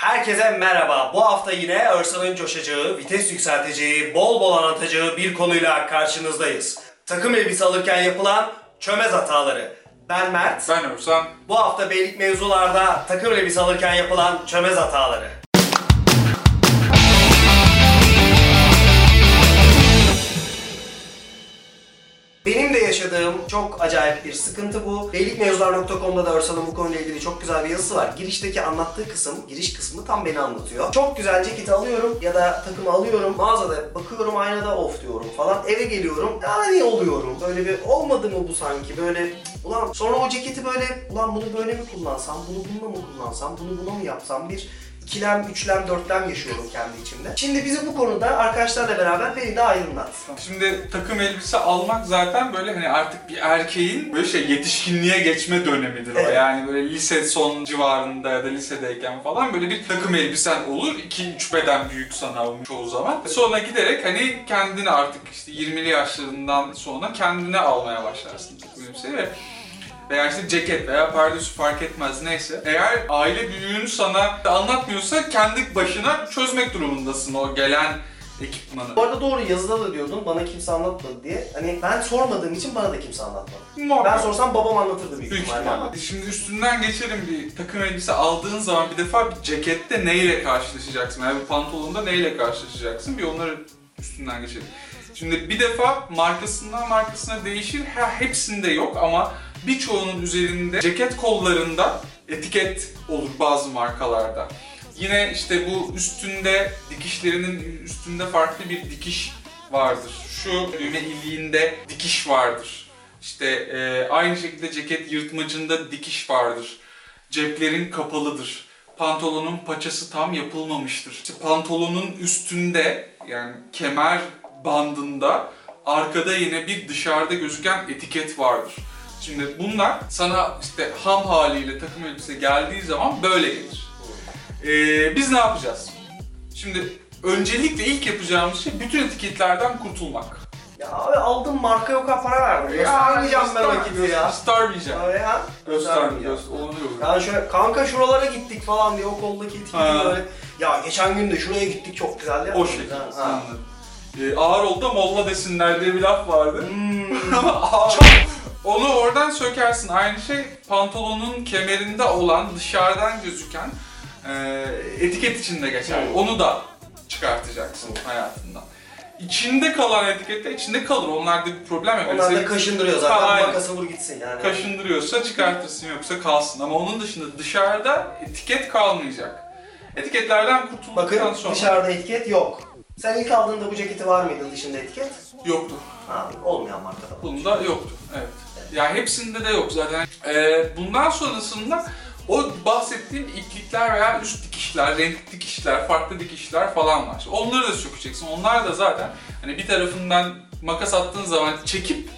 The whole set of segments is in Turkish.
Herkese merhaba. Bu hafta yine Örsan'ın coşacağı, vites yükselteceği, bol bol anlatacağı bir konuyla karşınızdayız. Takım elbise alırken yapılan çömez hataları. Ben Mert. Ben Örsan. Bu hafta beylik mevzularda takım elbise alırken yapılan çömez hataları. Benim de yaşadığım çok acayip bir sıkıntı bu. Beylikmevzular.com'da da Örsal'ın bu konuyla ilgili çok güzel bir yazısı var. Girişteki anlattığı kısım, giriş kısmı tam beni anlatıyor. Çok güzel ceketi alıyorum ya da takımı alıyorum. Mağazada bakıyorum aynada of diyorum falan. Eve geliyorum. Yani oluyorum. Böyle bir olmadı mı bu sanki? Böyle ulan sonra o ceketi böyle ulan bunu böyle mi kullansam, bunu bununla mı kullansam, bunu buna mı yapsam bir ikilem, üçlem, dörtlem yaşıyorum kendi içimde. Şimdi bizi bu konuda arkadaşlarla beraber beni de aydınlat. Şimdi takım elbise almak zaten böyle hani artık bir erkeğin böyle şey yetişkinliğe geçme dönemidir o. Evet. Yani böyle lise son civarında ya da lisedeyken falan böyle bir takım elbisen olur. 2-3 beden büyük sana çoğu zaman. Sonra giderek hani kendini artık işte 20'li yaşlarından sonra kendine almaya başlarsın takım elbiseyi ve veya işte ceket veya pardösü fark etmez neyse. Eğer aile büyüğün sana anlatmıyorsa kendi başına çözmek durumundasın o gelen ekipmanı. Bu arada doğru yazıda da diyordun bana kimse anlatmadı diye. Hani ben sormadığım için bana da kimse anlatmadı. Muhakkak. Ben sorsam babam anlatırdı büyük, Büyük ihtimalle. ihtimalle. Şimdi üstünden geçelim bir takım elbise aldığın zaman bir defa bir cekette neyle karşılaşacaksın? Yani bir pantolonda neyle karşılaşacaksın? Bir onları üstünden geçelim. Şimdi bir defa markasından markasına değişir. Ha, hepsinde yok ama birçoğunun üzerinde ceket kollarında etiket olur bazı markalarda. Yine işte bu üstünde dikişlerinin üstünde farklı bir dikiş vardır. Şu düğme iliğinde dikiş vardır. İşte e, aynı şekilde ceket yırtmacında dikiş vardır. Ceplerin kapalıdır. Pantolonun paçası tam yapılmamıştır. İşte pantolonun üstünde yani kemer bandında arkada yine bir dışarıda gözüken etiket vardır. Şimdi bunlar sana işte ham haliyle takım elbise geldiği zaman böyle gelir. Ee, biz ne yapacağız? Şimdi öncelikle ilk yapacağımız şey bütün etiketlerden kurtulmak. Ya abi aldım marka yok ha para verdim. Göstermeyeceğim ben o gibi ya. Göstermeyeceğim. Öyle ya. Göstermeyeceğim. Oluyor. Yani şöyle kanka şuralara gittik falan diye o koldaki etiketi Ha. böyle. Ya geçen gün de şuraya gittik çok güzel ya. O şekilde. Ha. Anladım. Ee, ağır oldu da molla desinler diye bir laf vardı. Hmm. Ağır. Onu oradan sökersin. Aynı şey pantolonun kemerinde olan dışarıdan gözüken e, etiket içinde geçer. Onu da çıkartacaksın hayatından. İçinde kalan etiket de içinde kalır. Onlarda bir problem yok. Onlar da Senin kaşındırıyor zaten. aynen. Makası vur gitsin yani. kaşındırıyorsa çıkartırsın yoksa kalsın. Ama onun dışında dışarıda etiket kalmayacak. Etiketlerden kurtulduktan Bakın sonra dışarıda etiket yok. Sen ilk aldığında bu ceketi var mıydı dışında etiket? yoktu. Ha, olmayan markada. Bunda yoktu. Evet. Ya hepsinde de yok zaten. Ee, bundan sonrasında o bahsettiğim iplikler veya üst dikişler, renkli dikişler, farklı dikişler falan var. Onları da sökeceksin. Onlar da zaten hani bir tarafından makas attığın zaman çekip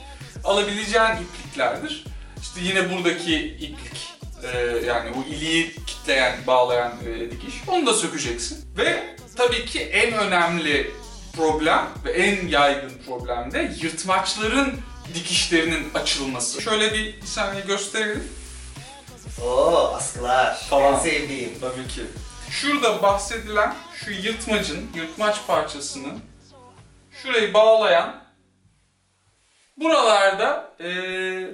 alabileceğin ipliklerdir. İşte yine buradaki iplik e, yani bu iliği kitleyen, bağlayan e, dikiş. Onu da sökeceksin. Ve tabii ki en önemli problem ve en yaygın problem de yırtmaçların dikişlerinin açılması. Şöyle bir, saniye gösterelim. Oo askılar. Falan. En sevdiğim. Tabii ki. Şurada bahsedilen şu yırtmacın, yırtmaç parçasının şurayı bağlayan buralarda eee,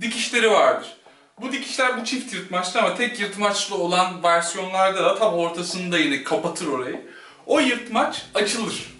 dikişleri vardır. Bu dikişler bu çift yırtmaçlı ama tek yırtmaçlı olan versiyonlarda da tam ortasında yine kapatır orayı. O yırtmaç açılır.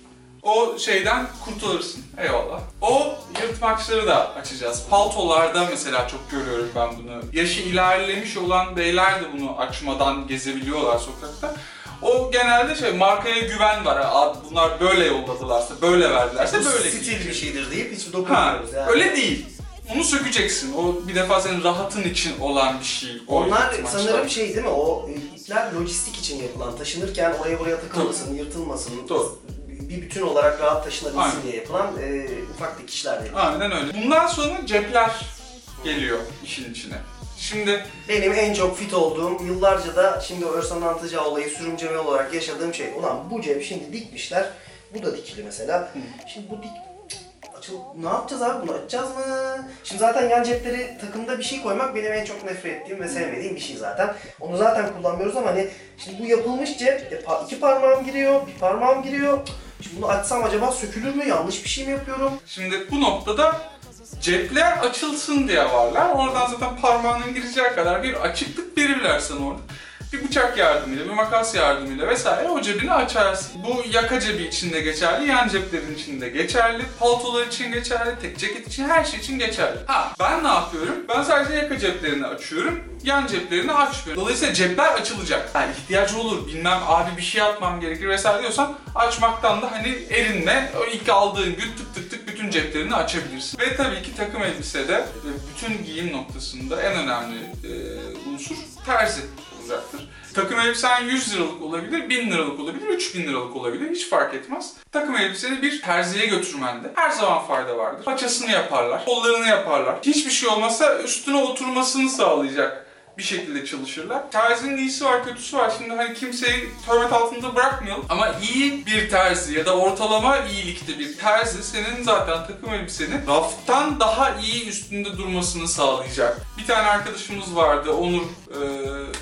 O şeyden kurtulursun. Eyvallah. O yırtmaçları da açacağız. Paltolarda mesela çok görüyorum ben bunu. Yaşı ilerlemiş olan beyler de bunu açmadan gezebiliyorlar sokakta. O genelde şey markaya güven var. Abi bunlar böyle yolladılarsa, böyle verdilerse Bu böyle stil bir şeydir deyip hiç Ha, dokunmuyoruz yani. öyle değil. Onu sökeceksin. O bir defa senin rahatın için olan bir şey. O Onlar yırtmaçlar. sanırım şey değil mi? O e, ipler lojistik için yapılan. Taşınırken oraya buraya takılmasın, yırtılmasın. Doğru. Bir bütün olarak rahat taşınabilsin Aynen. diye yapılan e, ufak dikişler değil. Aynen öyle. Bundan sonra cepler geliyor işin içine. Şimdi Benim en çok fit olduğum, yıllarca da şimdi Örsan'ın anlatacağı olayı sürümceme olarak yaşadığım şey. Ulan bu cep şimdi dikmişler, bu da dikili mesela. Şimdi bu dik... açıl ne yapacağız abi bunu açacağız mı? Şimdi zaten yan cepleri takımda bir şey koymak benim en çok nefret ettiğim ve sevmediğim bir şey zaten. Onu zaten kullanmıyoruz ama hani şimdi bu yapılmış cep e, iki parmağım giriyor, bir parmağım giriyor. Şimdi bunu açsam acaba sökülür mü? Yanlış bir şey mi yapıyorum? Şimdi bu noktada cepler açılsın diye varlar. Oradan zaten parmağının gireceği kadar bir açıklık verirler sana orada. Bir bıçak yardımıyla, bir makas yardımıyla vesaire o cebini açarsın. Bu yaka cebi için de geçerli, yan ceplerin için de geçerli, paltolar için geçerli, tek ceket için, her şey için geçerli. Ha, ben ne yapıyorum? Ben sadece yaka ceplerini açıyorum, yan ceplerini açmıyorum. Dolayısıyla cepler açılacak. Ha, ihtiyaç olur, bilmem abi bir şey atmam gerekir vesaire diyorsan açmaktan da hani erinme. O ilk aldığın gün tık tık tık bütün ceplerini açabilirsin. Ve tabii ki takım elbisede e, bütün giyim noktasında en önemli e, unsur terzi olacaktır. Takım elbisen 100 liralık olabilir, 1000 liralık olabilir, 3000 liralık olabilir. Hiç fark etmez. Takım elbiseni bir terziye götürmende her zaman fayda vardır. Paçasını yaparlar, kollarını yaparlar. Hiçbir şey olmasa üstüne oturmasını sağlayacak bir şekilde çalışırlar. Terzinin iyisi var, kötüsü var. Şimdi hani kimseyi töhmet altında bırakmayalım. Ama iyi bir terzi ya da ortalama iyilikte bir terzi senin zaten takım elbiseni raftan daha iyi üstünde durmasını sağlayacak. Bir tane arkadaşımız vardı, Onur. e,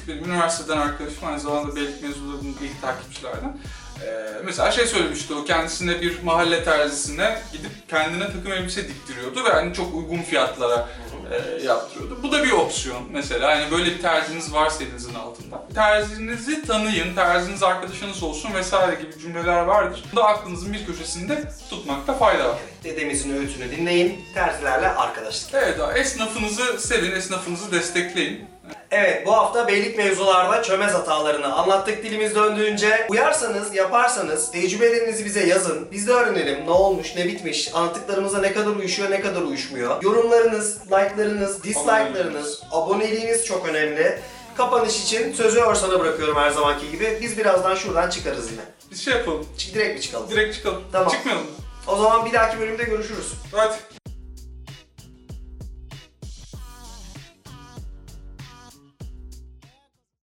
benim üniversiteden arkadaşım, aynı zamanda Beylik mezunlarının ilk takipçilerden. Ee, mesela şey söylemişti o kendisine bir mahalle terzisine gidip kendine takım elbise diktiriyordu ve hani çok uygun fiyatlara e, yaptırıyordu. Bu da bir opsiyon mesela. Hani böyle bir terziniz varsa elinizin altında. Terzinizi tanıyın, terziniz arkadaşınız olsun vesaire gibi cümleler vardır. Bu da aklınızın bir köşesinde tutmakta fayda var. Dedemizin öğütünü dinleyin, terzilerle arkadaşlık. Evet, esnafınızı sevin, esnafınızı destekleyin. Evet bu hafta beylik mevzularda çömez hatalarını anlattık dilimiz döndüğünce. Uyarsanız, yaparsanız tecrübelerinizi bize yazın. Biz de öğrenelim ne olmuş, ne bitmiş, anlattıklarımıza ne kadar uyuşuyor, ne kadar uyuşmuyor. Yorumlarınız, like'larınız, dislike'larınız, aboneliğiniz çok önemli. Kapanış için sözü Örsan'a bırakıyorum her zamanki gibi. Biz birazdan şuradan çıkarız yine. Biz şey yapalım, Çık direkt mi çıkalım? direkt çıkalım. Tamam. Çıkmayalım. O zaman bir dahaki bölümde görüşürüz. Hadi.